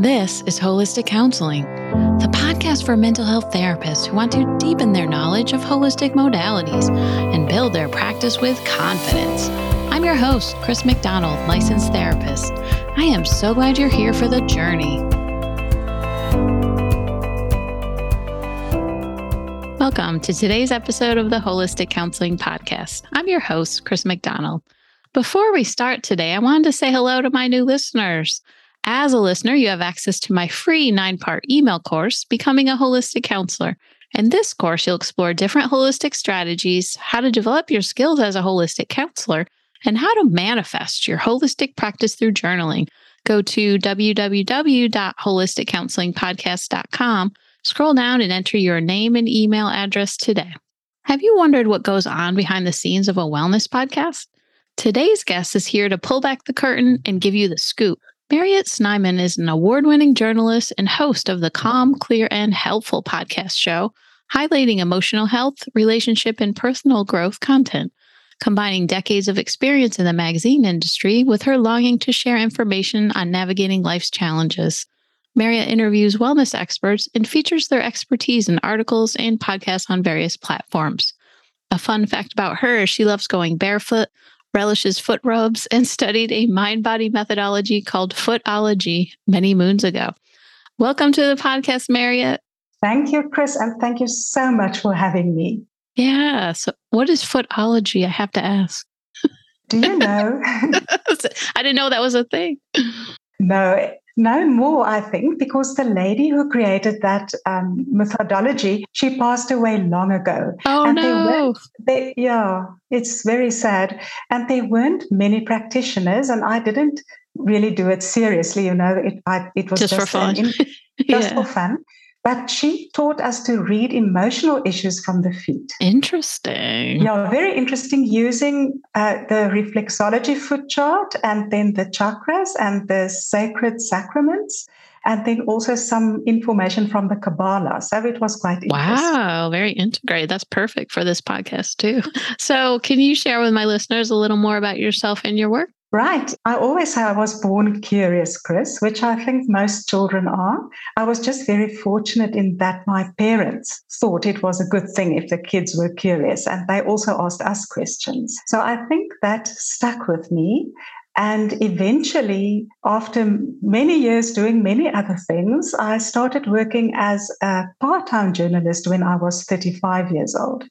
This is Holistic Counseling, the podcast for mental health therapists who want to deepen their knowledge of holistic modalities and build their practice with confidence. I'm your host, Chris McDonald, licensed therapist. I am so glad you're here for the journey. Welcome to today's episode of the Holistic Counseling Podcast. I'm your host, Chris McDonald. Before we start today, I wanted to say hello to my new listeners. As a listener, you have access to my free nine part email course, Becoming a Holistic Counselor. In this course, you'll explore different holistic strategies, how to develop your skills as a holistic counselor, and how to manifest your holistic practice through journaling. Go to www.holisticcounselingpodcast.com, scroll down, and enter your name and email address today. Have you wondered what goes on behind the scenes of a wellness podcast? Today's guest is here to pull back the curtain and give you the scoop. Mariette Snyman is an award winning journalist and host of the Calm, Clear, and Helpful podcast show, highlighting emotional health, relationship, and personal growth content, combining decades of experience in the magazine industry with her longing to share information on navigating life's challenges. Mariette interviews wellness experts and features their expertise in articles and podcasts on various platforms. A fun fact about her is she loves going barefoot, relishes foot rubs, and studied a mind body methodology called footology many moons ago. Welcome to the podcast, Mariette. Thank you, Chris, and thank you so much for having me. Yeah. So, what is footology? I have to ask. Do you know? I didn't know that was a thing. No, no more, I think, because the lady who created that um, methodology, she passed away long ago. Oh, and no. They, yeah, it's very sad. And there weren't many practitioners, and I didn't really do it seriously. You know, it, I, it was just, just for fun. An, just yeah. for fun. But she taught us to read emotional issues from the feet. Interesting. Yeah, very interesting using uh, the reflexology foot chart and then the chakras and the sacred sacraments. And then also some information from the Kabbalah. So it was quite Wow, very integrated. That's perfect for this podcast, too. So, can you share with my listeners a little more about yourself and your work? Right. I always say I was born curious, Chris, which I think most children are. I was just very fortunate in that my parents thought it was a good thing if the kids were curious, and they also asked us questions. So I think that stuck with me. And eventually, after many years doing many other things, I started working as a part time journalist when I was 35 years old.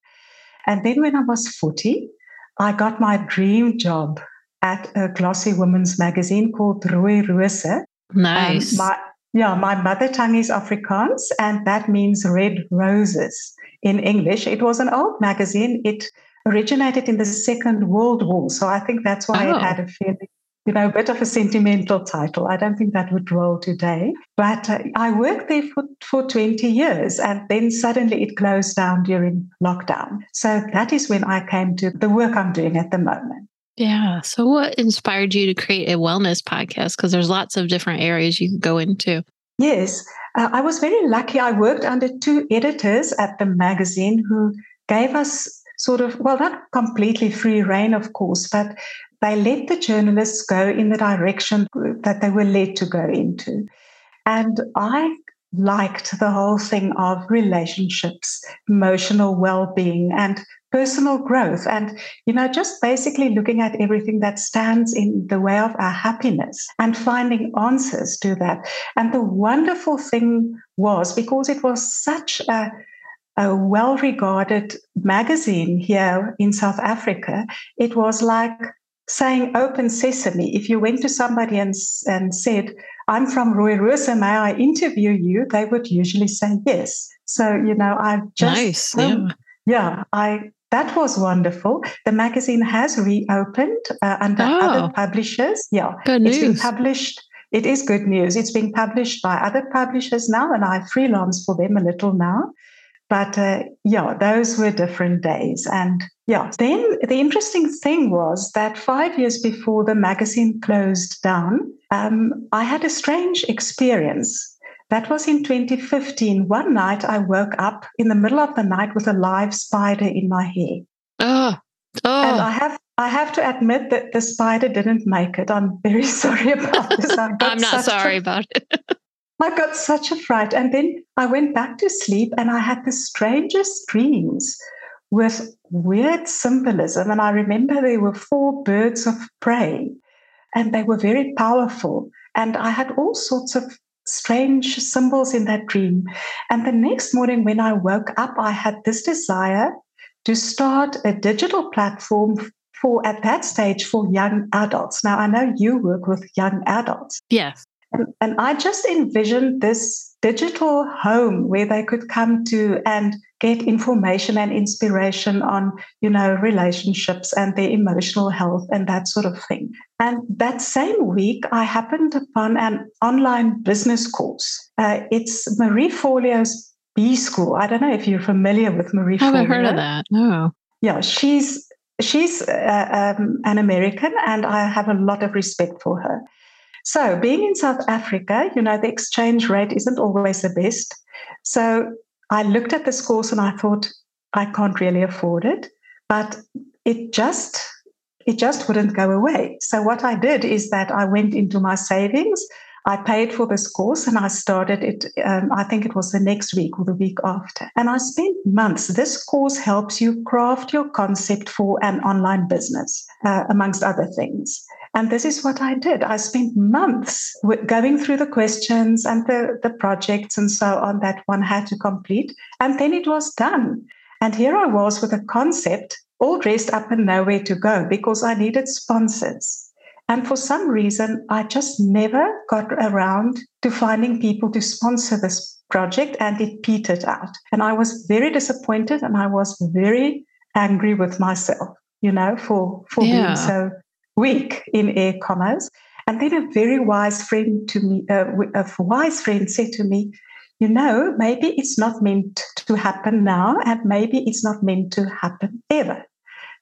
And then when I was 40, I got my dream job at a glossy women's magazine called Rooi Rose. Nice. Um, my, yeah, my mother tongue is Afrikaans, and that means red roses in English. It was an old magazine. It originated in the Second World War. So I think that's why oh. it had a fairly you know, a bit of a sentimental title. I don't think that would roll today. But uh, I worked there for, for 20 years and then suddenly it closed down during lockdown. So that is when I came to the work I'm doing at the moment. Yeah. So, what inspired you to create a wellness podcast? Because there's lots of different areas you could go into. Yes. Uh, I was very lucky. I worked under two editors at the magazine who gave us sort of, well, not completely free reign, of course, but they let the journalists go in the direction that they were led to go into. And I liked the whole thing of relationships, emotional well being, and personal growth and you know just basically looking at everything that stands in the way of our happiness and finding answers to that and the wonderful thing was because it was such a a well regarded magazine here in South Africa, it was like saying open sesame. If you went to somebody and, and said, I'm from Rooi Rose, may I interview you? They would usually say yes. So, you know, I've just. Nice. Um, yeah. yeah, I that was wonderful. The magazine has reopened uh, under oh, other publishers. Yeah, good news. It's been published. It is good news. It's being published by other publishers now, and I freelance for them a little now. But uh, yeah, those were different days. And yeah, then the interesting thing was that five years before the magazine closed down, um, I had a strange experience. That was in 2015. One night I woke up in the middle of the night with a live spider in my hair. Oh, oh. And ah. I have I have to admit that the spider didn't make it. I'm very sorry about this. I'm not sorry about it. I got such a fright. And then I went back to sleep and I had the strangest dreams with weird symbolism. And I remember there were four birds of prey and they were very powerful. And I had all sorts of strange symbols in that dream. And the next morning, when I woke up, I had this desire to start a digital platform for, at that stage, for young adults. Now, I know you work with young adults. Yes. And, and I just envisioned this digital home where they could come to and get information and inspiration on you know relationships and their emotional health and that sort of thing. And that same week i happened upon an online business course. Uh, it's marie forleo's b school. I don't know if you're familiar with marie i haven't heard of that. No. Yeah she's she's uh, um, an american and i have a lot of respect for her so, being in South Africa, you know, the exchange rate isn't always the best. So, I looked at this course and I thought, I can't really afford it. But it just it just wouldn't go away. So what I did is that I went into my savings. I paid for this course and I started it. Um, I think it was the next week or the week after. And I spent months. This course helps you craft your concept for an online business, uh, amongst other things. And this is what I did. I spent months going through the questions and the, the projects and so on that one had to complete. And then it was done. And here I was with a concept all dressed up and nowhere to go because I needed sponsors. And for some reason, I just never got around to finding people to sponsor this project and it petered out. And I was very disappointed and I was very angry with myself, you know, for, for yeah. being so weak in air commas. And then a very wise friend to me, uh, a wise friend said to me, you know, maybe it's not meant to happen now, and maybe it's not meant to happen ever.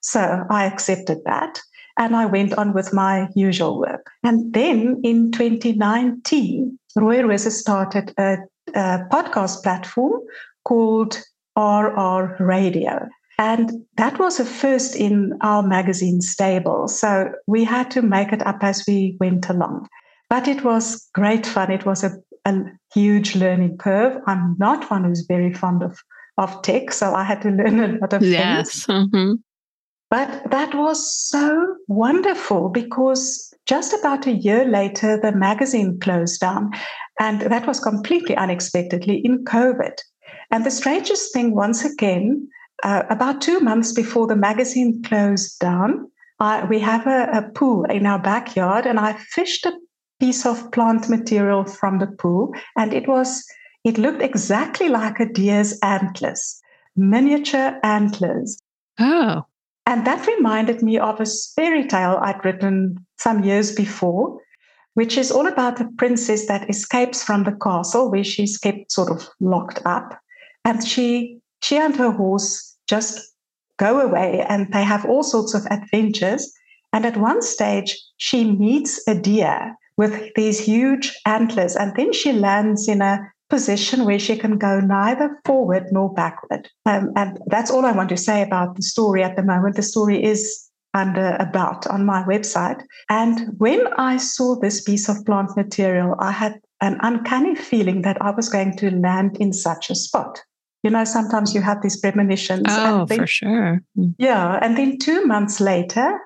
So I accepted that and I went on with my usual work. And then in 2019, Rooi Rose started a, a podcast platform called RR Radio. And that was a first in our magazine stable. So we had to make it up as we went along. But it was great fun. It was a, a huge learning curve. I'm not one who's very fond of, of tech, so I had to learn a lot of yes. things. Mm-hmm. But that was so wonderful because just about a year later, the magazine closed down. And that was completely unexpectedly in COVID. And the strangest thing, once again, uh, about two months before the magazine closed down, I, we have a, a pool in our backyard, and I fished a piece of plant material from the pool, and it was it looked exactly like a deer's antlers, miniature antlers. Oh. And that reminded me of a fairy tale I'd written some years before, which is all about a princess that escapes from the castle where she's kept sort of locked up. And she she and her horse just go away and they have all sorts of adventures. And at one stage, she meets a deer with these huge antlers, and then she lands in a position where she can go neither forward nor backward. Um, and that's all I want to say about the story at the moment. The story is under about on my website. And when I saw this piece of plant material, I had an uncanny feeling that I was going to land in such a spot you know, sometimes you have these premonitions. Oh, then, for sure. Hmm. Yeah. And then two months later,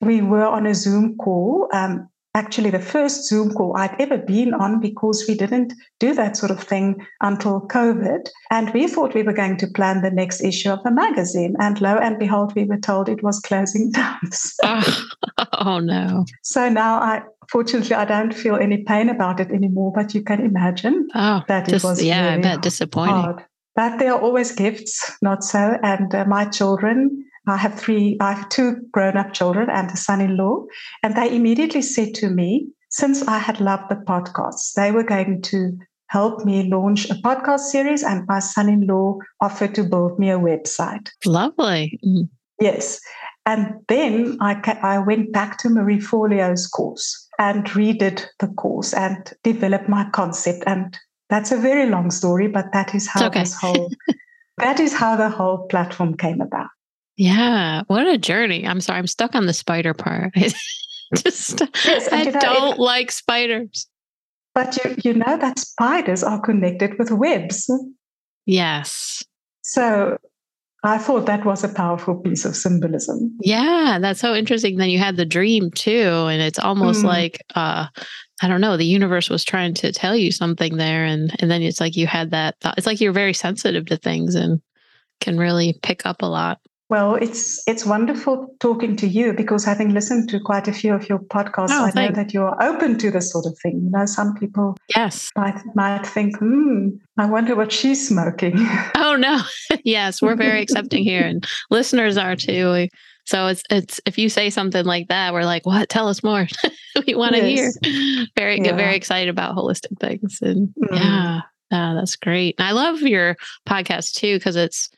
we were on a Zoom call. Um, actually, the first Zoom call I'd ever been on because we didn't do that sort of thing until COVID. And we thought we were going to plan the next issue of the magazine. And lo and behold, we were told it was closing down. oh, oh, no. So now I, fortunately, I don't feel any pain about it anymore, but you can imagine oh, that just, it was yeah, really I bet disappointing. Hard. But they are always gifts, not so. And uh, my children, I have three, I have two grown up children and a son in law. And they immediately said to me, since I had loved the podcasts, they were going to help me launch a podcast series. And my son in law offered to build me a website. Lovely. Mm. Yes. And then I, ca- I went back to Marie Forleo's course and redid the course and developed my concept and that's a very long story, but that is how okay. this whole that is how the whole platform came about. Yeah, what a journey! I'm sorry, I'm stuck on the spider part. Just yes, I don't it, like spiders. But you, you know that spiders are connected with webs. Yes. So I thought that was a powerful piece of symbolism. Yeah, that's so interesting. Then you had the dream too, and it's almost mm. like uh I don't know, the universe was trying to tell you something there and and then it's like you had that thought. It's like you're very sensitive to things and can really pick up a lot. Well, it's it's wonderful talking to you because having listened to quite a few of your podcasts, oh, I know that you're open to this sort of thing. You know, some people yes might might think, hmm, I wonder what she's smoking. Oh no, yes, we're very accepting here, and listeners are too. So it's it's if you say something like that, we're like, what? Tell us more. we want to yes. hear. Very yeah. get very excited about holistic things, and mm-hmm. yeah, yeah, that's great. And I love your podcast too because it's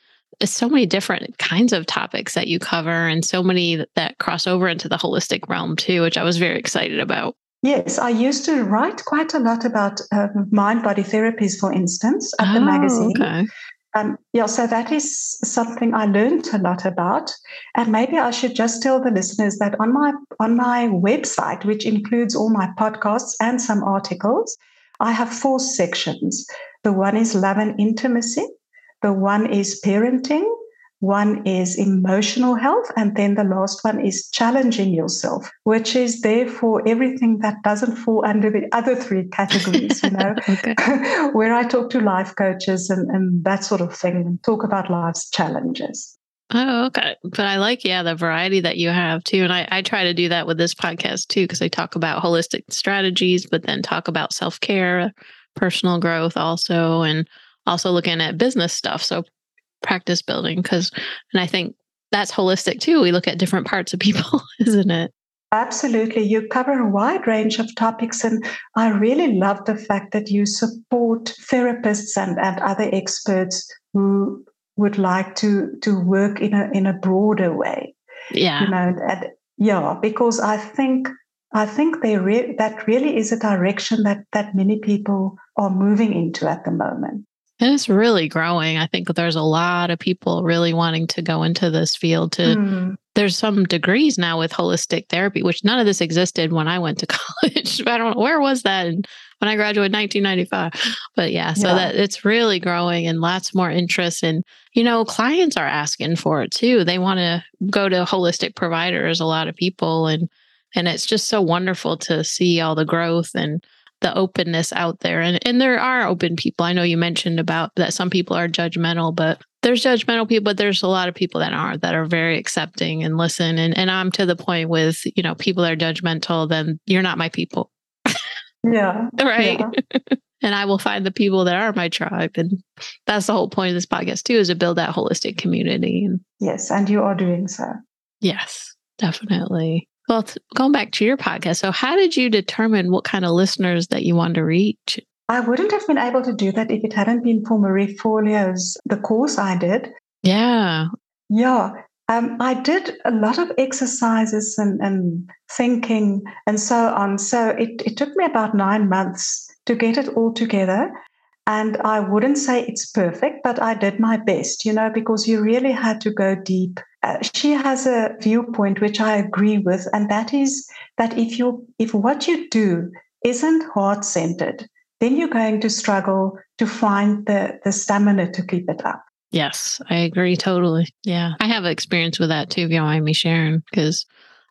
it's so many different kinds of topics that you cover and so many that cross over into the holistic realm too, which I was very excited about. Yes, I used to write quite a lot about um, mind body therapies, for instance, at oh, the magazine. Okay. Um, yeah, so that is something I learned a lot about, and maybe I should just tell the listeners that on my on my website, which includes all my podcasts and some articles, I have four sections. The one is love and intimacy, the one is parenting, one is emotional health, and then the last one is challenging yourself, which is therefore everything that doesn't fall under the other three categories, you know, where I talk to life coaches and, and that sort of thing and talk about life's challenges. Oh, okay. But I like, yeah, the variety that you have too. And I, I try to do that with this podcast too, because I talk about holistic strategies, but then talk about self care, personal growth also, and also looking at business stuff. So practice building, because, and I think that's holistic too. We look at different parts of people, isn't it? Absolutely. You cover a wide range of topics. And I really love the fact that you support therapists and, and other experts who would like to, to work in a, in a broader way. Yeah. You know, and, yeah, because I think I think they re- that really is a direction that that many people are moving into at the moment. And it's really growing. I think there's a lot of people really wanting to go into this field to mm. there's some degrees now with holistic therapy, which none of this existed when I went to college. I don't know where was that when I graduated in 1995. But yeah, so yeah. that it's really growing and lots more interest and you know, clients are asking for it too. They want to go to holistic providers, a lot of people and and it's just so wonderful to see all the growth and the openness out there. And and there are open people. I know you mentioned about that some people are judgmental but there's judgmental people but there's a lot of people that are that are very accepting and listen. And and i'm to the point with you know people that are judgmental then you're not my people. Yeah. Right? Yeah. and i will find the people that are my tribe. And that's the whole point of this podcast too is to build that holistic community. Yes and you are doing so. Yes definitely well, going back to your podcast, so how did you determine what kind of listeners that you want to reach? I wouldn't have been able to do that if it hadn't been for Marie Forleo's the course I did. Yeah. Yeah. Um, I did a lot of exercises and, and thinking and so on. So it, it took me about nine months to get it all together. And I wouldn't say it's perfect, but I did my best, you know, because you really had to go deep uh, she has a viewpoint which I agree with, and that is that if you if what you do isn't heart centered, then you're going to struggle to find the the stamina to keep it up. Yes, I agree totally. Yeah, I have experience with that too. If you don't mind me sharing, because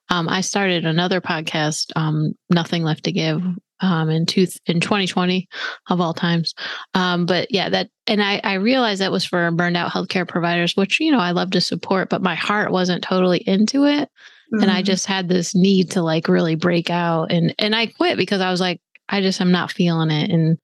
um, I started another podcast, um, Nothing Left to Give, um, in two, in 2020 of all times. Um, but yeah, that and I, I realized that was for burned out healthcare providers, which you know I love to support, but my heart wasn't totally into it, mm-hmm. and I mm-hmm. just had this need to like really break out, and and I quit because I was like, I just am not feeling it, and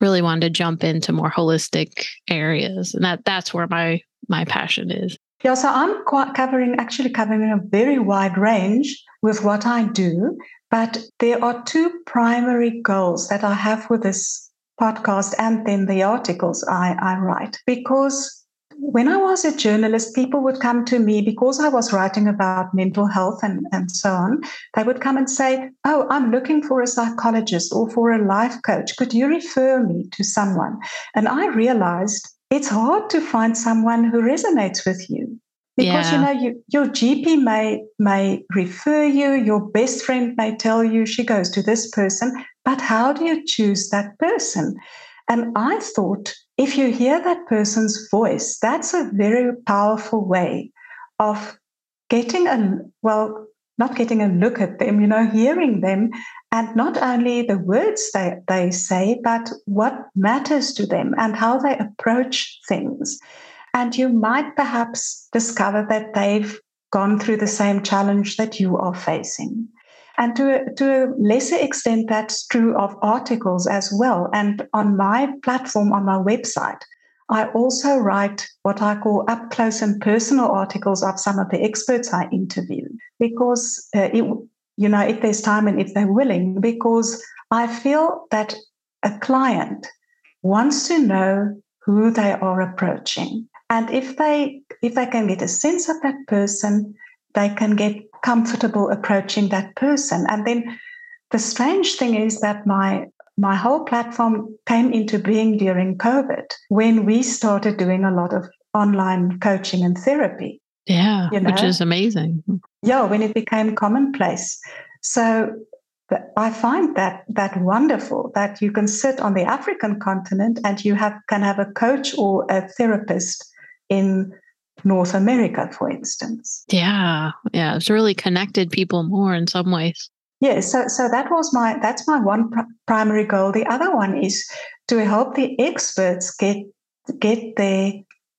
really wanted to jump into more holistic areas, and that that's where my my passion is. Yeah, so I'm quite covering actually covering a very wide range with what I do. But there are two primary goals that I have with this podcast and then the articles I, I write. Because when I was a journalist, people would come to me because I was writing about mental health and, and so on. They would come and say, Oh, I'm looking for a psychologist or for a life coach. Could you refer me to someone? And I realized it's hard to find someone who resonates with you because Yeah. you know you, your GP may may refer you, your best friend may tell you she goes to this person, but how do you choose that person? And I thought if you hear that person's voice, that's a very powerful way of getting a well, not getting a look at them, you know, hearing them, and not only the words they, they say, but what matters to them and how they approach things. And you might perhaps discover that they've gone through the same challenge that you are facing. And to a, to a lesser extent, that's true of articles as well. And on my platform, on my website, I also write what I call up close and personal articles of some of the experts I interview because, uh, it, you know, if there's time and if they're willing, because I feel that a client wants to know who they are approaching. And if they if they can get a sense of that person, they can get comfortable approaching that person. And then the strange thing is that my my whole platform came into being during COVID when we started doing a lot of online coaching and therapy. Yeah, You which is amazing. Yeah, when it became commonplace. So I find that that wonderful that you can sit on the African continent and you have can have a coach or a therapist in North America, for instance. Yeah, yeah, it's really connected people more in some ways. Yeah, so so that was my that's my one pr- primary goal. The other one is to help the experts get get their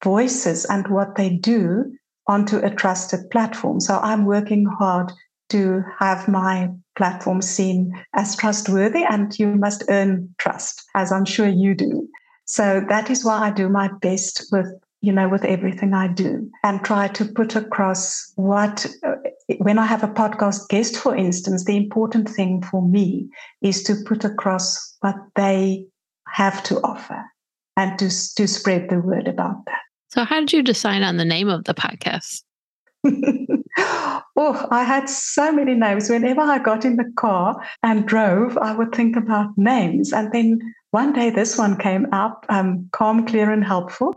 voices and what they do onto a trusted platform. So I'm working hard to have my platform seen as trustworthy, and you must earn trust, as I'm sure you do. So that is why I do my best with you know with everything I do and try to put across what uh, when I have a podcast guest, for instance, the important thing for me is to put across what they have to offer and to, to spread the word about that. So, how did you decide on the name of the podcast? oh, I had so many names. Whenever I got in the car and drove, I would think about names. And then one day this one came up um, calm, clear, and helpful.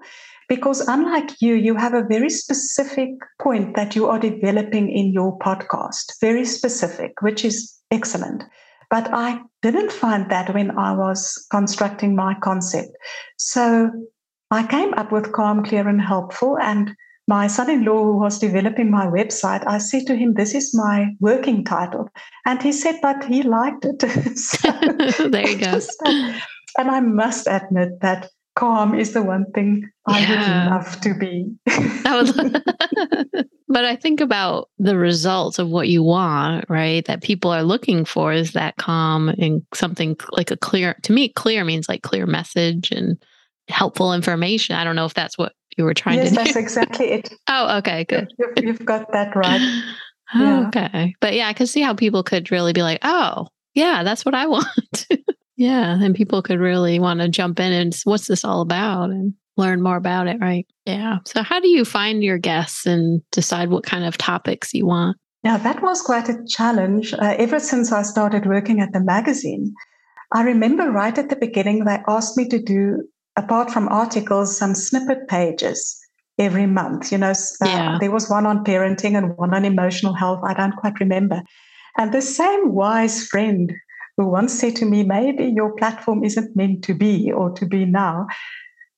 Because unlike you, you have a very specific point that you are developing in your podcast, very specific, which is excellent. But I didn't find that when I was constructing my concept. So I came up with calm, clear, and helpful. And my son in law, who was developing my website, I said to him, This is my working title. And he said, But he liked it. so, there you go. and I must admit that calm is the one thing I Yeah. would love to be. I would, but I think about the results of what you want, right? That people are looking for is that calm and something like a clear. To me, clear means like clear message and helpful information. I don't know if that's what you were trying yes, to do. that's exactly it. Oh, okay, good. You've, you've got that right. Yeah. Okay, but yeah, I could see how people could really be like, "Oh, yeah, that's what I want." Yeah, and people could really want to jump in and what's this all about and learn more about it, right? Yeah. So, how do you find your guests and decide what kind of topics you want? Now, that was quite a challenge uh, ever since I started working at the magazine. I remember right at the beginning, they asked me to do, apart from articles, some snippet pages every month. You know, uh, Yeah. there was one on parenting and one on emotional health. I don't quite remember. And the same wise friend who once said to me, maybe your platform isn't meant to be or to be now.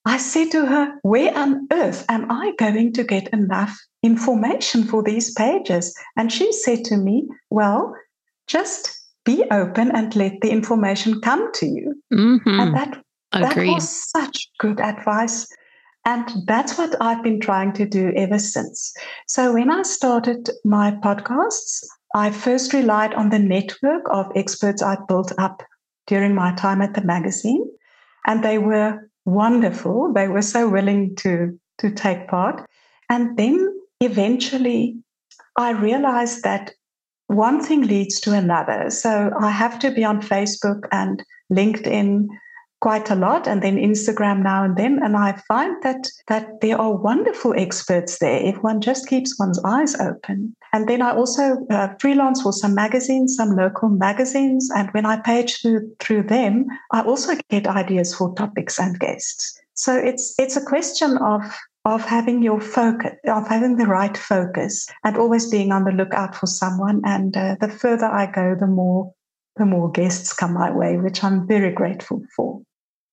I said to her, Where on earth am I going to get enough information for these pages? And she said to me, Well, just be open and let the information come to you. Mm-hmm. And that, that was such good advice. And that's what I've been trying to do ever since. So when I started my podcasts, I first relied on the network of experts I built up during my time at the magazine. And they were wonderful. They were so willing to, to take part. And then eventually I realized that one thing leads to another. So I have to be on Facebook and LinkedIn quite a lot and then Instagram now and then and I find that that there are wonderful experts there if one just keeps one's eyes open and then I also uh, freelance for some magazines some local magazines and when I page through through them I also get ideas for topics and guests so it's it's a question of of having your focus, of having the right focus, and always being on the lookout for someone. And uh, the further I go, the more the more guests come my way, which I'm very grateful for.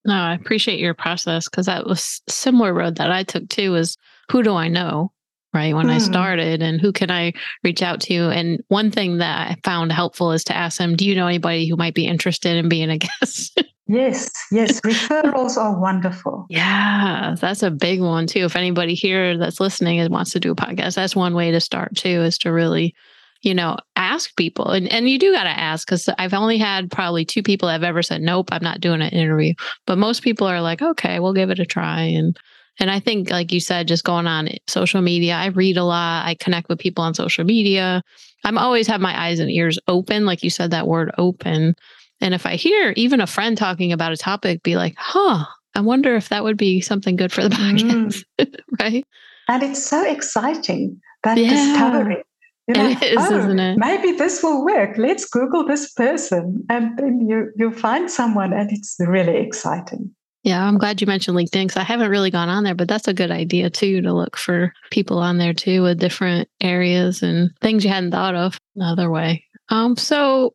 No, I appreciate your process because that was similar road that I took too. Was who do I know? Right when mm. I hmm. started, and who can I reach out to? And one thing that I found helpful is to ask them, "Do you know anybody who might be interested in being a guest?" yes, yes, referrals are wonderful. Yeah, that's a big one too. If anybody here that's listening and wants to do a podcast, that's one way to start too. Is to really you know, ask people. And and you do got to ask because I've only had probably two people have ever said, nope, I'm not doing an interview. But most people are like, okay, we'll give it a try. And and I think, like you said, just going on social media, I read a lot. I connect with people on social media. I'm always have my eyes and ears open, like you said, that word open. And if I hear even a friend talking about a topic, be like, huh, I wonder if that would be something good for the podcast. Mm. right. And it's so exciting that yeah. discovery you know, it is, oh, isn't it? Maybe this will work. Let's Google this person. And then you, you find someone, and it's really exciting. Yeah, I'm glad you mentioned LinkedIn because I haven't really gone on there, but that's a good idea too to look for people on there too with different areas and things you hadn't thought of another way. Um, so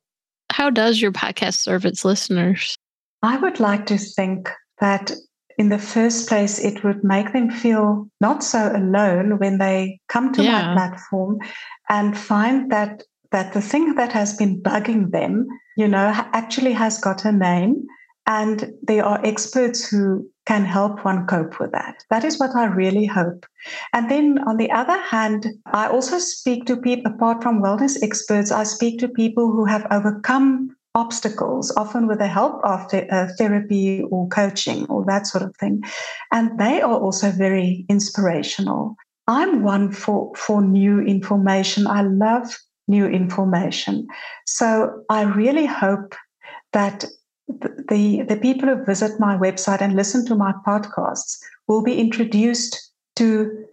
how does your podcast serve its listeners? I would like to think that in the first place, it would make them feel not so alone when they come to yeah. my platform and find that that the thing that has been bugging them, you know, actually has got a name and there are experts who can help one cope with that. That is what I really hope. And then on the other hand, I also speak to people, apart from wellness experts, I speak to people who have overcome obstacles, often with the help of the, uh, therapy or coaching or that sort of thing. And they are also very inspirational. I'm one for, for new information. I love new information. So I really hope that the, the people who visit my website and listen to my podcasts will be introduced to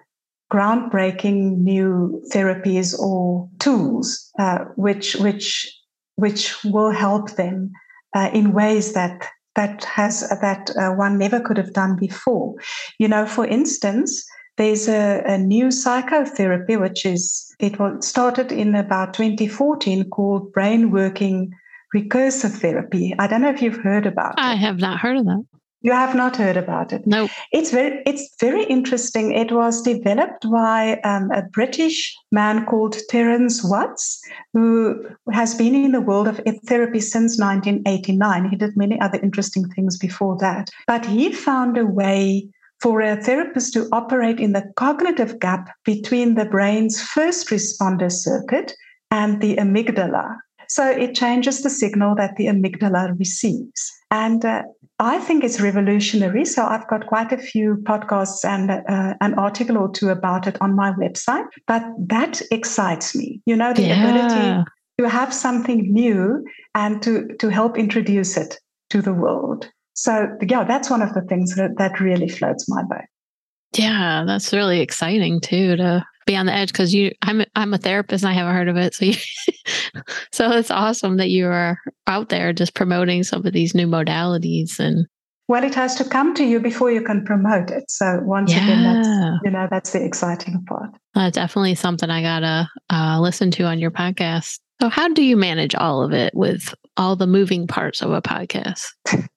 groundbreaking new therapies or tools uh, which which which will help them uh, in ways that that has that uh, one never could have done before. You know for instance there's a, a new psychotherapy, which is, it started in about 2014 called brain working recursive therapy. I don't know if you've heard about I it. I have not heard of that. You have not heard about it. No. It's very, it's very interesting. It was developed by um, a British man called Terence Watts, who has been in the world of therapy since 1989. He did many other interesting things before that, but he found a way for a therapist to operate in the cognitive gap between the brain's first responder circuit and the amygdala. So it changes the signal that the amygdala receives. And uh, I think it's revolutionary. So I've got quite a few podcasts and uh, an article or two about it on my website. But that excites me. You know, the yeah. ability to have something new and to, to help introduce it to the world. So yeah, that's one of the things that, that really floats my boat. Yeah, that's really exciting too to be on the edge because you I'm I'm a therapist and I haven't heard of it. So you, so it's awesome that you are out there just promoting some of these new modalities and well, it has to come to you before you can promote it. So once yeah. again, that's you know that's the exciting part. Uh, definitely something I gotta uh, listen to on your podcast. So how do you manage all of it with all the moving parts of a podcast?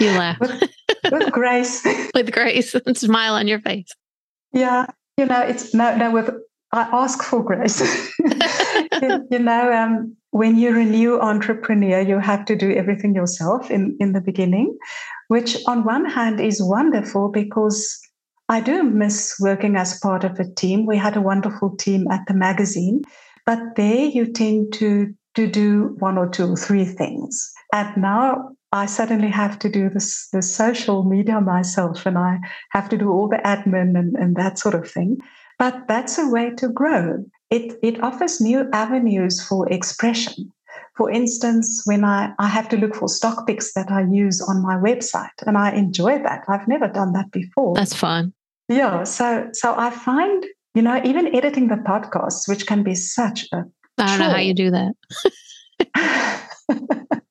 You laugh. with, with grace. with grace and smile on your face. Yeah. You know, it's no, no, with, I ask for grace. you, you, know, um, when you're a new entrepreneur, you have to do everything yourself in, in the beginning, which on one hand is wonderful because I do miss working as part of a team. We had a wonderful team at the magazine, but there you tend to to do one or two, or three things. And now I suddenly have to do this, this social media myself and I have to do all the admin and, and that sort of thing. But that's a way to grow. It, it offers new avenues for expression. For instance, when I, I have to look for stock pics that I use on my website, and I enjoy that. I've never done that before. That's fun. Yeah. So so I find, you know, even editing the podcasts, which can be such a I don't know how you do that.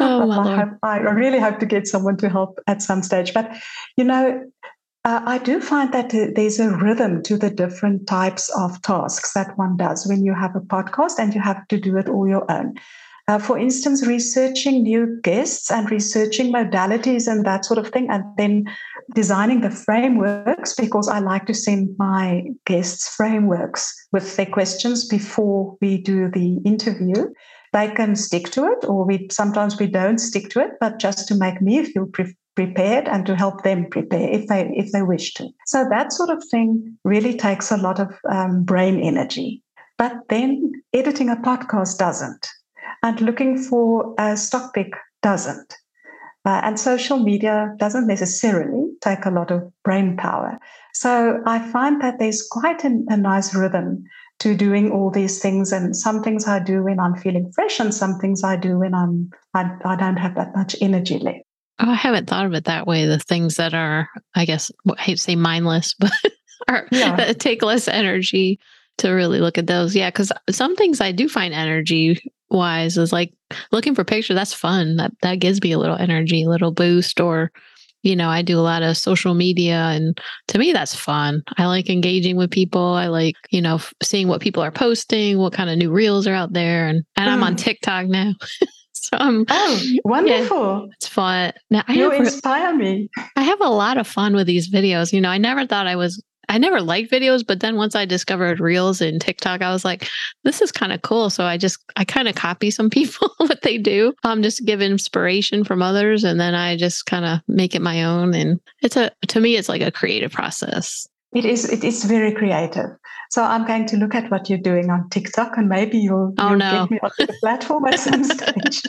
Oh, I, hope, I really hope to get someone to help at some stage. But, you know, Uh, I do find that there's a rhythm to the different types of tasks that one does when you have a podcast and you have to do it all your own. Uh, for instance, researching new guests and researching modalities and that sort of thing, and then designing the frameworks because I like to send my guests frameworks with their questions before we do the interview. They can stick to it, or we sometimes we don't stick to it, but just to make me feel pre- prepared and to help them prepare if they if they wish to. So that sort of thing really takes a lot of um, brain energy. But then editing a podcast doesn't and looking for a stock pick doesn't. Uh, and social media doesn't necessarily take a lot of brain power. So I find that there's quite a, a nice rhythm to doing all these things. And some things I do when I'm feeling fresh, and some things I do when I'm I, I don't have that much energy left. Oh, I haven't thought of it that way. The things that are, I guess, I hate to say mindless, but are yeah. take less energy to really look at those. Yeah, because some things I do find energy wise is like looking for pictures. That's fun. That that gives me a little energy, a little boost. Or, you know, I do a lot of social media, and to me, that's fun. I like engaging with people. I like, you know, seeing what people are posting, what kind of new reels are out there, and and mm. I'm on mm. TikTok now. so I'm, oh, wonderful! Yeah, it's fun. Now I you have, inspire me. I have a lot of fun with these videos. You know, I never thought I was I never liked videos, but then once I discovered Reels and TikTok, I was like, this is kind of cool. So I just I kind of copy some people what they do. Um, just give inspiration from others, and then I just kind of make it my own. And it's a to me, it's like a creative process. It is. It is very creative. So I'm going to look at what you're doing on TikTok, and maybe you'll, oh, you'll no. get me onto the platform at some stage.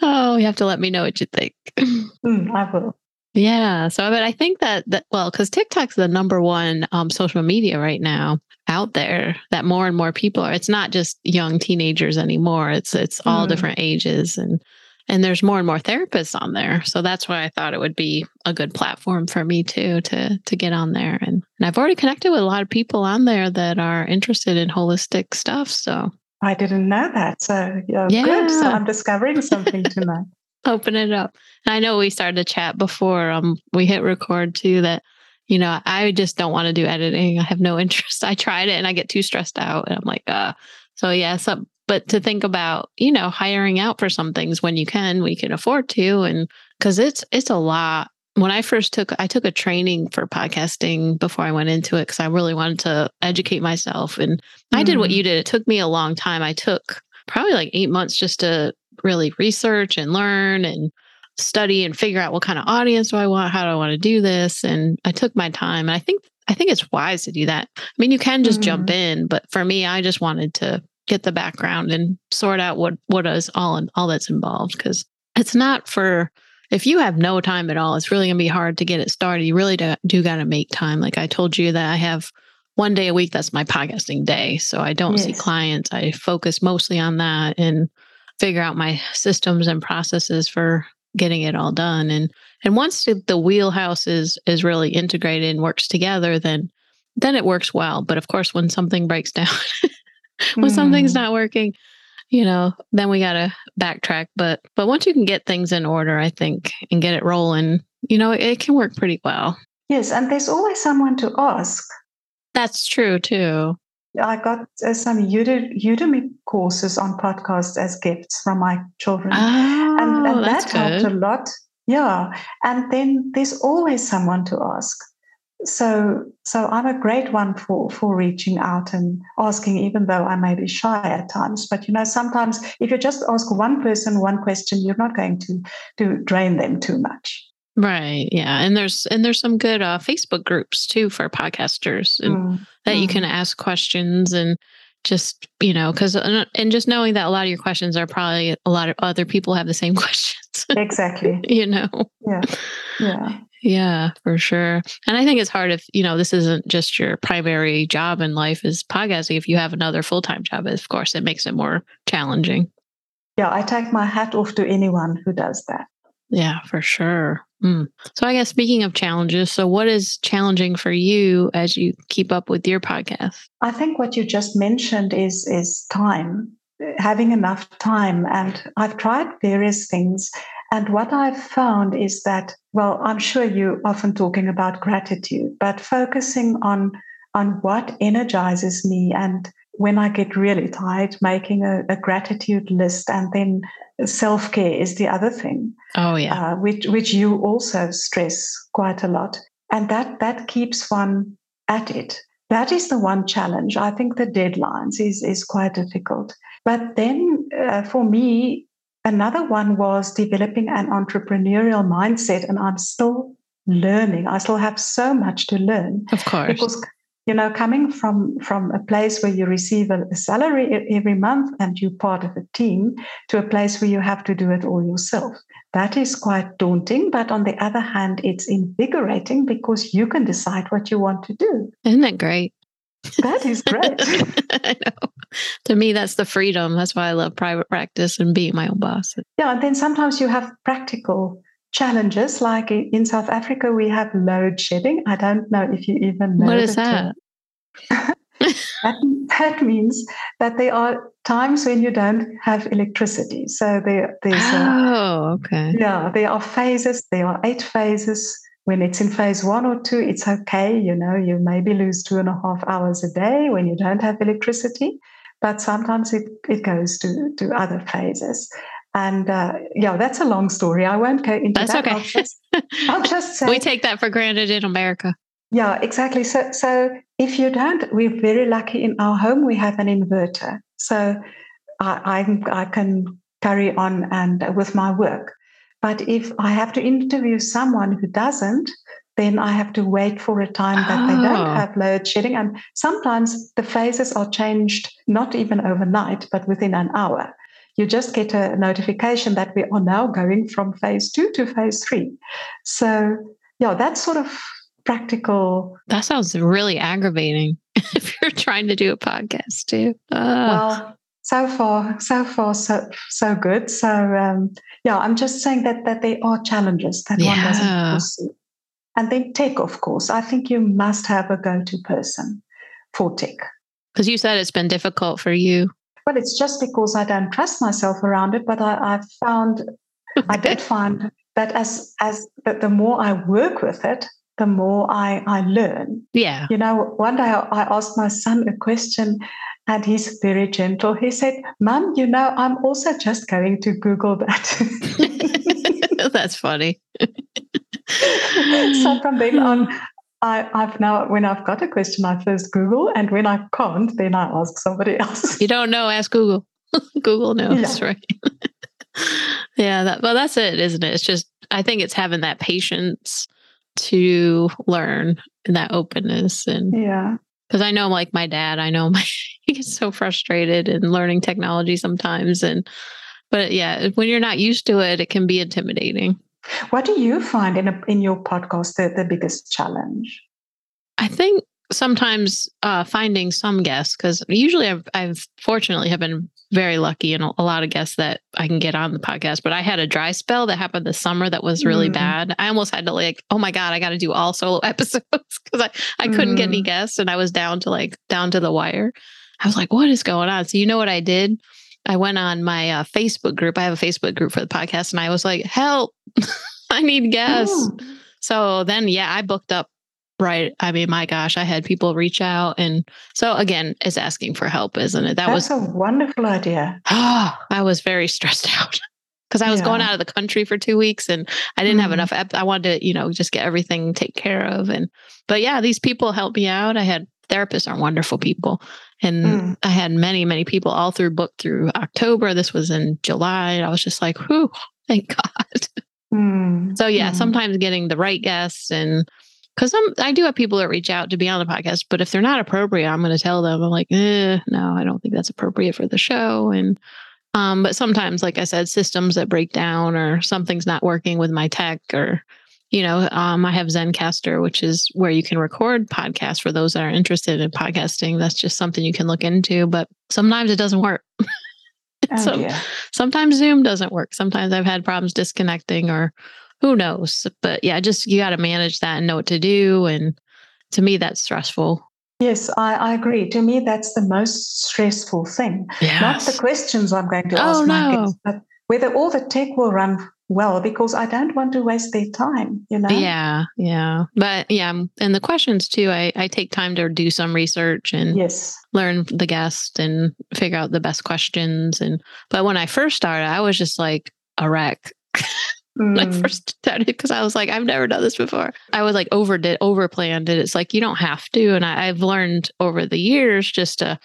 oh, you have to let me know what you think. Mm, I will. Yeah. So, but I think that, that well, because TikTok's the number one um, social media right now out there that more and more people are. It's not just young teenagers anymore. It's it's all mm. different ages and and there's more and more therapists on there. So that's why I thought it would be a good platform for me too to to get on there. And and I've already connected with a lot of people on there that are interested in holistic stuff. So I didn't know that. So yeah, yeah. good. So I'm discovering something tonight open it up. I know we started to chat before um we hit record too that you know, I just don't want to do editing. I have no interest. I tried it and I get too stressed out and I'm like, uh so yeah, so but to think about, you know, hiring out for some things when you can, we can afford to and cuz it's it's a lot. When I first took I took a training for podcasting before I went into it cuz I really wanted to educate myself and mm. I did what mm. you did. It took me a long time. I took probably like 8 months just to really research and learn and study and figure out what kind of audience do I want, how do I want to do this. And I took my time. And I think I think it's wise to do that. I mean, you can just mm-hmm. jump in, but for me, I just wanted to get the background and sort out what what is all and all that's involved because it's not for if you have no time at all, it's really gonna be hard to get it started. You really do, do got to make time. Like I told you that I have one day a week that's my podcasting day, so I don't yes. see clients. I focus mostly on that and figure out my systems and processes for getting it all done. And and once the wheelhouse is is really integrated and works together then then it works well. But of course when something breaks down when mm. something's not working you know then we got to backtrack. But but once you can get things in order i think and get it rolling you know it, it can work pretty well. Yes and there's always someone to ask. That's true too I got uh, some Udemy courses on podcasts as gifts from my children. Oh, and, and that helped a lot. Yeah. And then there's always someone to ask. So so I'm a great one for for reaching out and asking, even though I may be shy at times. But you know, sometimes if you just ask one person one question, you're not going to to drain them too much. Right. Yeah. And there's and there's some good uh, Facebook groups too for podcasters and mm. that mm. you can ask questions and just you know because uh, and just knowing that a lot of your questions are probably a lot of other people have the same questions exactly you know yeah yeah yeah for sure and i think it's hard if you know this isn't just your primary job in life is podcasting if you have another full-time job of course it makes it more challenging yeah i take my hat off to anyone who does that yeah for sure Mm. So, I guess speaking of challenges, so what is challenging for you as you keep up with your podcast? I think what you just mentioned is is time, having enough time. And I've tried various things, And what I've found is that, well, I'm sure you're often talking about gratitude, but focusing on on what energizes me and when I get really tired, making a, a gratitude list and then self care is the other thing. Oh yeah, uh, which which you also stress quite a lot, and that that keeps one at it. That is the one challenge. I think the deadlines is is quite difficult. But then uh, for me, another one was developing an entrepreneurial mindset, and I'm still learning. I still have so much to learn. Of course, because you know coming from from a place where you receive a, salary every month and you're part of a team to a place where you have to do it all yourself. That is quite daunting but on the other hand it's invigorating because you can decide what you want to do. Isn't that great? That is great. I know. to me that's the freedom. That's why i love private practice and being my own boss. Yeah and then sometimes you have practical challenges like in South Africa we have load shedding. I don't know if you even know what is that. that, that means that there are times when you don't have electricity. So there, there's oh, a, okay. Yeah, there are phases. There are eight phases. When it's in phase one or two, it's okay. You know, you maybe lose two and a half hours a day when you don't have electricity, but sometimes it, it goes to, to other phases. And uh, yeah, that's a long story. I won't go into that's that. okay. I'll just, I'll just say we take that for granted in America. Yeah, exactly. So, so if you don't, we're very lucky in our home. We have an inverter, so I, I, I can carry on and with my work. But if I have to interview someone who doesn't, then I have to wait for a time that oh. they don't oh. have load shedding. And sometimes the phases are changed not even overnight, but within an hour you just get a notification that we are now going from phase two to phase three. So, yeah, that's sort of practical. That sounds really aggravating if you're trying to do a podcast too. Well, so far, so far, so so good. So um, yeah, I'm just saying that that there are challenges that yeah. one doesn't foresee. And then tech, of course. I think you must have a go-to person for tech. Because you said it's been difficult for you well, it's just because I don't trust myself around it. But I, I found. I did find that as as that the more I work with it, the more I I learn. Yeah. You know, one day I, I asked my son a question, and he's very gentle. He said, "Mom, you know, I'm also just going to Google that." That's funny. so from then on, I, I've now, when I've got a question, I first Google, and when I can't, then I ask somebody else. You don't know, ask Google. Google knows, yeah. right? yeah, that, well, that's it, isn't it? It's just, I think it's having that patience to learn and that openness. And yeah, because I know, like my dad, I know my, he gets so frustrated in learning technology sometimes. And, but yeah, when you're not used to it, it can be intimidating. What do you find in a, in your podcast the, the biggest challenge? I think sometimes uh, finding some guests because usually I've, I've fortunately have been very lucky and a lot of guests that I can get on the podcast. But I had a dry spell that happened this summer that was really mm. bad. I almost had to like, oh my god, I got to do all solo episodes because I I couldn't get any mm. guests and I was down to like down to the wire. I was like, what is going on? So you know what I did? I went on my uh, Facebook group. I have a Facebook group for the podcast, and I was like, "Help! I need guests." Oh. So then, yeah, I booked up. Right. I mean, my gosh, I had people reach out, and so again, it's asking for help, isn't it? That That's was a wonderful idea. Oh, I was very stressed out because I was yeah. going out of the country for two weeks, and I didn't mm. have enough. Ep- I wanted to, you know, just get everything taken care of, and but yeah, these people helped me out. I had therapists are wonderful people. And mm. I had many, many people all through book through October. This was in July. I was just like, whew, thank God. Mm. So yeah, mm. sometimes getting the right guests and because I do have people that reach out to be on the podcast, but if they're not appropriate, I'm going to tell them I'm like, eh, no, I don't think that's appropriate for the show. And um, but sometimes, like I said, systems that break down or something's not working with my tech or you know, um, I have Zencastr, which is where you can record podcasts for those that are interested in podcasting. That's just something you can look into, but sometimes it doesn't work. oh, so sometimes Zoom doesn't work. Sometimes I've had problems disconnecting or who knows. But yeah, just you got to manage that and know what to do. And to me, that's stressful. Yes, I, I, agree. To me, that's the most stressful thing. Yes. Not the questions I'm going to ask oh, no. kids, but whether all the tech will run well because I don't want to waste their time, you know? Yeah, yeah. But yeah, and the questions too, I, I take time to do some research and yes. learn the guest and figure out the best questions. And but when I first started, I was just like a wreck. I Mm. first started because I was like, I've never done this before. I was like overdid, overplanned it. It's like you don't have to. And I, I've learned over the years just to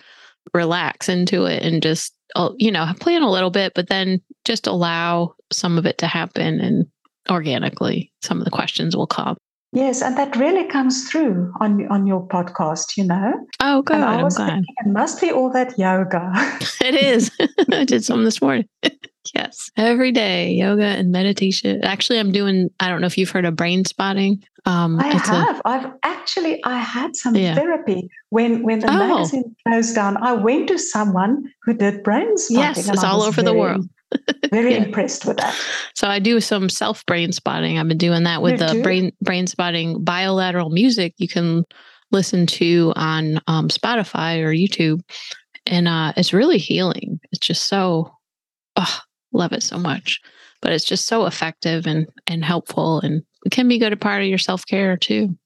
relax into it and just you know plan a little bit, but then just allow some of it to happen and organically some of the questions will come. Yes, and that really comes through on on your podcast, you know. Oh, good. and I I'm glad. thinking it must be all that yoga. It is. I did some this morning. yes. Every day, yoga and meditation. Actually, I'm doing, I don't know if you've heard of brain spotting. Um, I have. I've actually I had some Yeah. therapy when when the Oh. magazine closed down. I went to someone who did brain spotting. Yes, it's all over the world. Very Yeah. impressed with that. So I do some self brain spotting. I've been doing that with You the do? brain brain spotting bilateral music you can listen to on um, Spotify or YouTube, and uh, it's really healing. It's just so, oh, love it so much. But it's just so effective and and helpful, and it can be good a part of your self care too.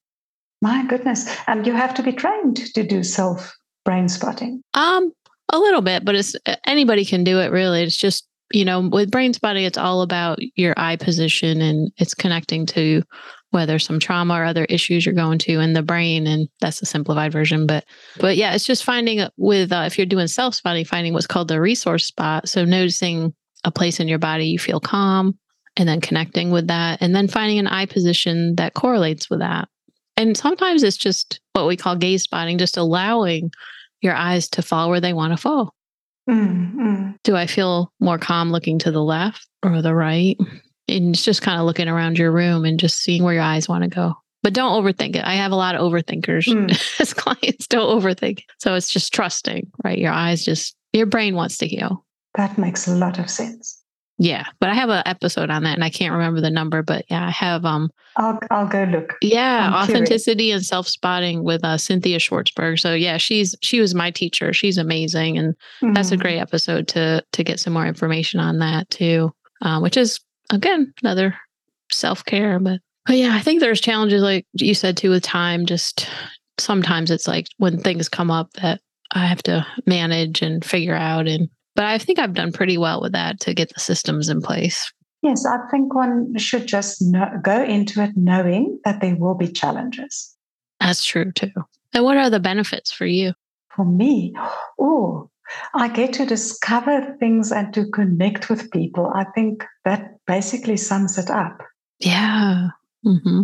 My goodness. And you have to be trained to do self brain spotting. Um, a little bit, but it's anybody can do it. Really, it's just you know with brain spotting, it's all about your eye position and it's connecting to whether some trauma or other issues you're going to in the brain, and that's the simplified version. But but yeah, it's just finding a- with uh, if you're doing self spotting, finding what's called the resource spot. So noticing a place in your body you feel calm, and then connecting with that, and then finding an eye position that correlates with that. And sometimes it's just what we call gaze spotting, just allowing your eyes to fall where they want to fall. Mm, mm. Do I feel more calm looking to the left or the right? And it's just kind of looking around your room and just seeing where your eyes want to go. But don't overthink it. I have a lot of overthinkers Mm. as clients. Don't overthink. So it's just trusting, right? Your eyes just, your brain wants to heal. That makes a lot of sense. Yeah. But I have an episode on that and I can't remember the number, but yeah, I have um I'll I'll go look. Yeah, I'm curious. authenticity and self spotting with uh, Cynthia Schwartzberg. So yeah, she's she was my teacher. She's amazing, and that's a Mm. great episode to to get some more information on that too. Uh, which is again another self care, but but yeah, I think there's challenges like you said too with time. Just sometimes it's like when things come up that I have to manage and figure out, and but I think I've done pretty well with that to get the systems in place. Yes, I think one should just know, go into it knowing that there will be challenges. That's true too. And what are the benefits for you? For me, oh, I get to discover things and to connect with people. I think that basically sums it up. Yeah. hmm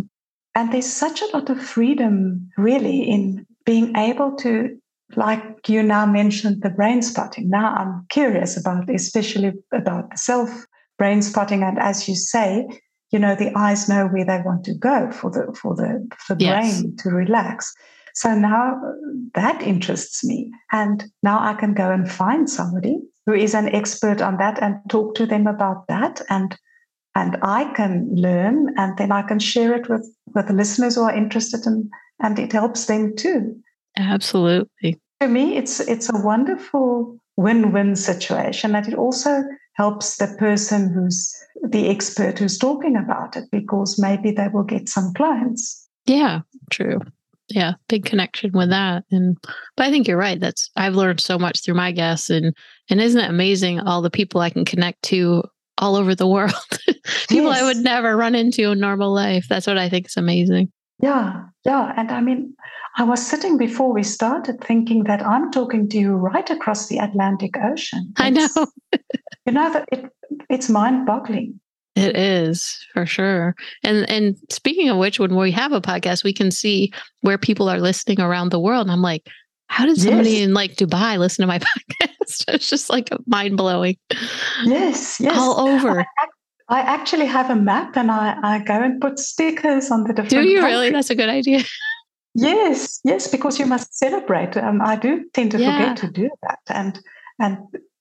And there's such a lot of freedom, really, in being able to, like you now mentioned, the brain spotting. Now I'm curious about, especially about the self brain spotting, and as you say, you know, the eyes know where they want to go for the for the for the Yes. brain to relax. So now that interests me, and now I can go and find somebody who is an expert on that and talk to them about that and and I can learn and then I can share it with, with the listeners who are interested in, and it helps them too. Absolutely. To me, it's it's a wonderful win-win situation and it also helps the person who's the expert who's talking about it because maybe they will get some clients. Yeah, true. Yeah, big connection with that. And but I think you're right. That's I've learned so much through my guests and and isn't it amazing all the people I can connect to all over the world? people I would never run into in normal life. That's what I think is amazing. Yeah, yeah. And I mean, I was sitting before we started thinking that I'm talking to you right across the Atlantic Ocean. I know. You know that it it's mind-boggling. It is for sure. And and speaking of which, when we have a podcast, we can see where people are listening around the world. And I'm like, how did somebody Yes. in like Dubai listen to my podcast? it's just like mind blowing. Yes, yes. All over. I actually have a map and I, I go and put stickers on the different. Do you really? That's a good idea. Yes, yes, because you must celebrate. Um, I do tend to Yeah. forget to do that, and and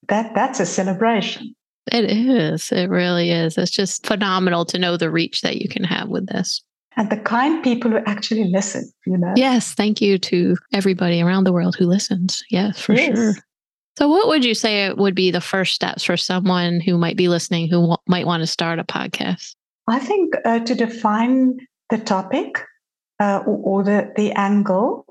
that that's a celebration. It is. It really is. It's just phenomenal to know the reach that you can have with this. And the kind people who actually listen, you know. Yes. Thank you to everybody around the world who listens. Yes, for Yes. sure. So, what would you say it would be the first steps for someone who might be listening who w- might want to start a podcast? I think uh, to define the topic uh, or, or the, the angle,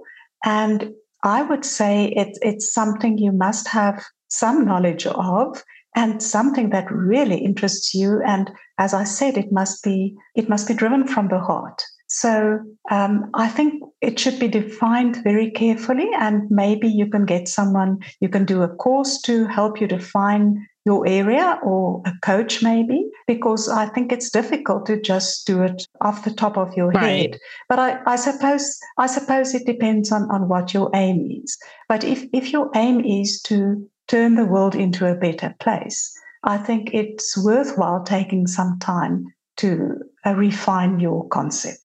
and I would say it, it's something you must have some knowledge of and something that really interests you. And as i said it must be it must be driven from the heart. So um, I think it should be defined very carefully, and maybe you can get someone, you can do a course to help you define your area or a coach maybe because i think it's difficult to just do it off the top of your right. head but I, I suppose i suppose it depends on, on what your aim is but if, if your aim is to turn the world into a better place i think it's worthwhile taking some time to uh, refine your concept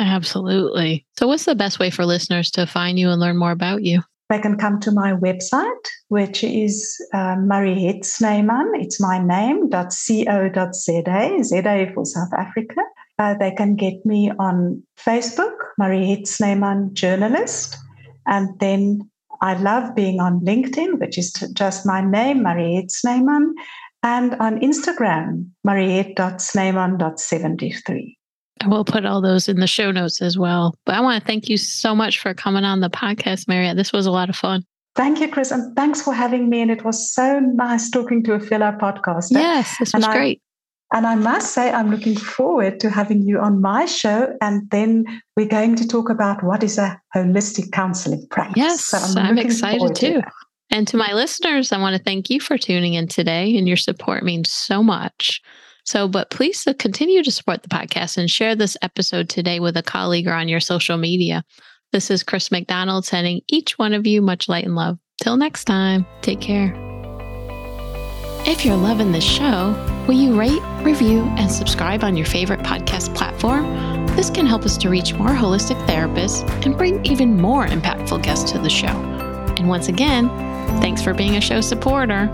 Absolutely. So, what's the best way for listeners to find you and learn more about you? They can come to my website, which is uh, Mariette Snyman. It's my name, .co.za, ZA for South Africa. Uh, they can get me on Facebook, Mariette Snyman Journalist. And then I love being on LinkedIn, which is just my name, Mariette Snyman. And on Instagram, mariette.snyman.73. I will put all those in the show notes as well. But I want to thank you so much for coming on the podcast, Mariette. This was a lot of fun. Thank you, Chris. And thanks for having me. And it was so nice talking to a fellow podcaster. Yes, this was and great. I, and I must say, I'm looking forward to having you on my show. And then we're going to talk about what is a holistic counseling practice. Yes, so I'm, I'm excited too. To and to my listeners, I want to thank you for tuning in today, and your support means so much. So, but please uh, continue to support the podcast and share this episode today with a colleague or on your social media. This is Chris McDonald sending each one of you much light and love. Till next time, take care. If you're loving this show, will you rate, review, and subscribe on your favorite podcast platform? This can help us to reach more holistic therapists and bring even more impactful guests to the show. And once again, thanks for being a show supporter.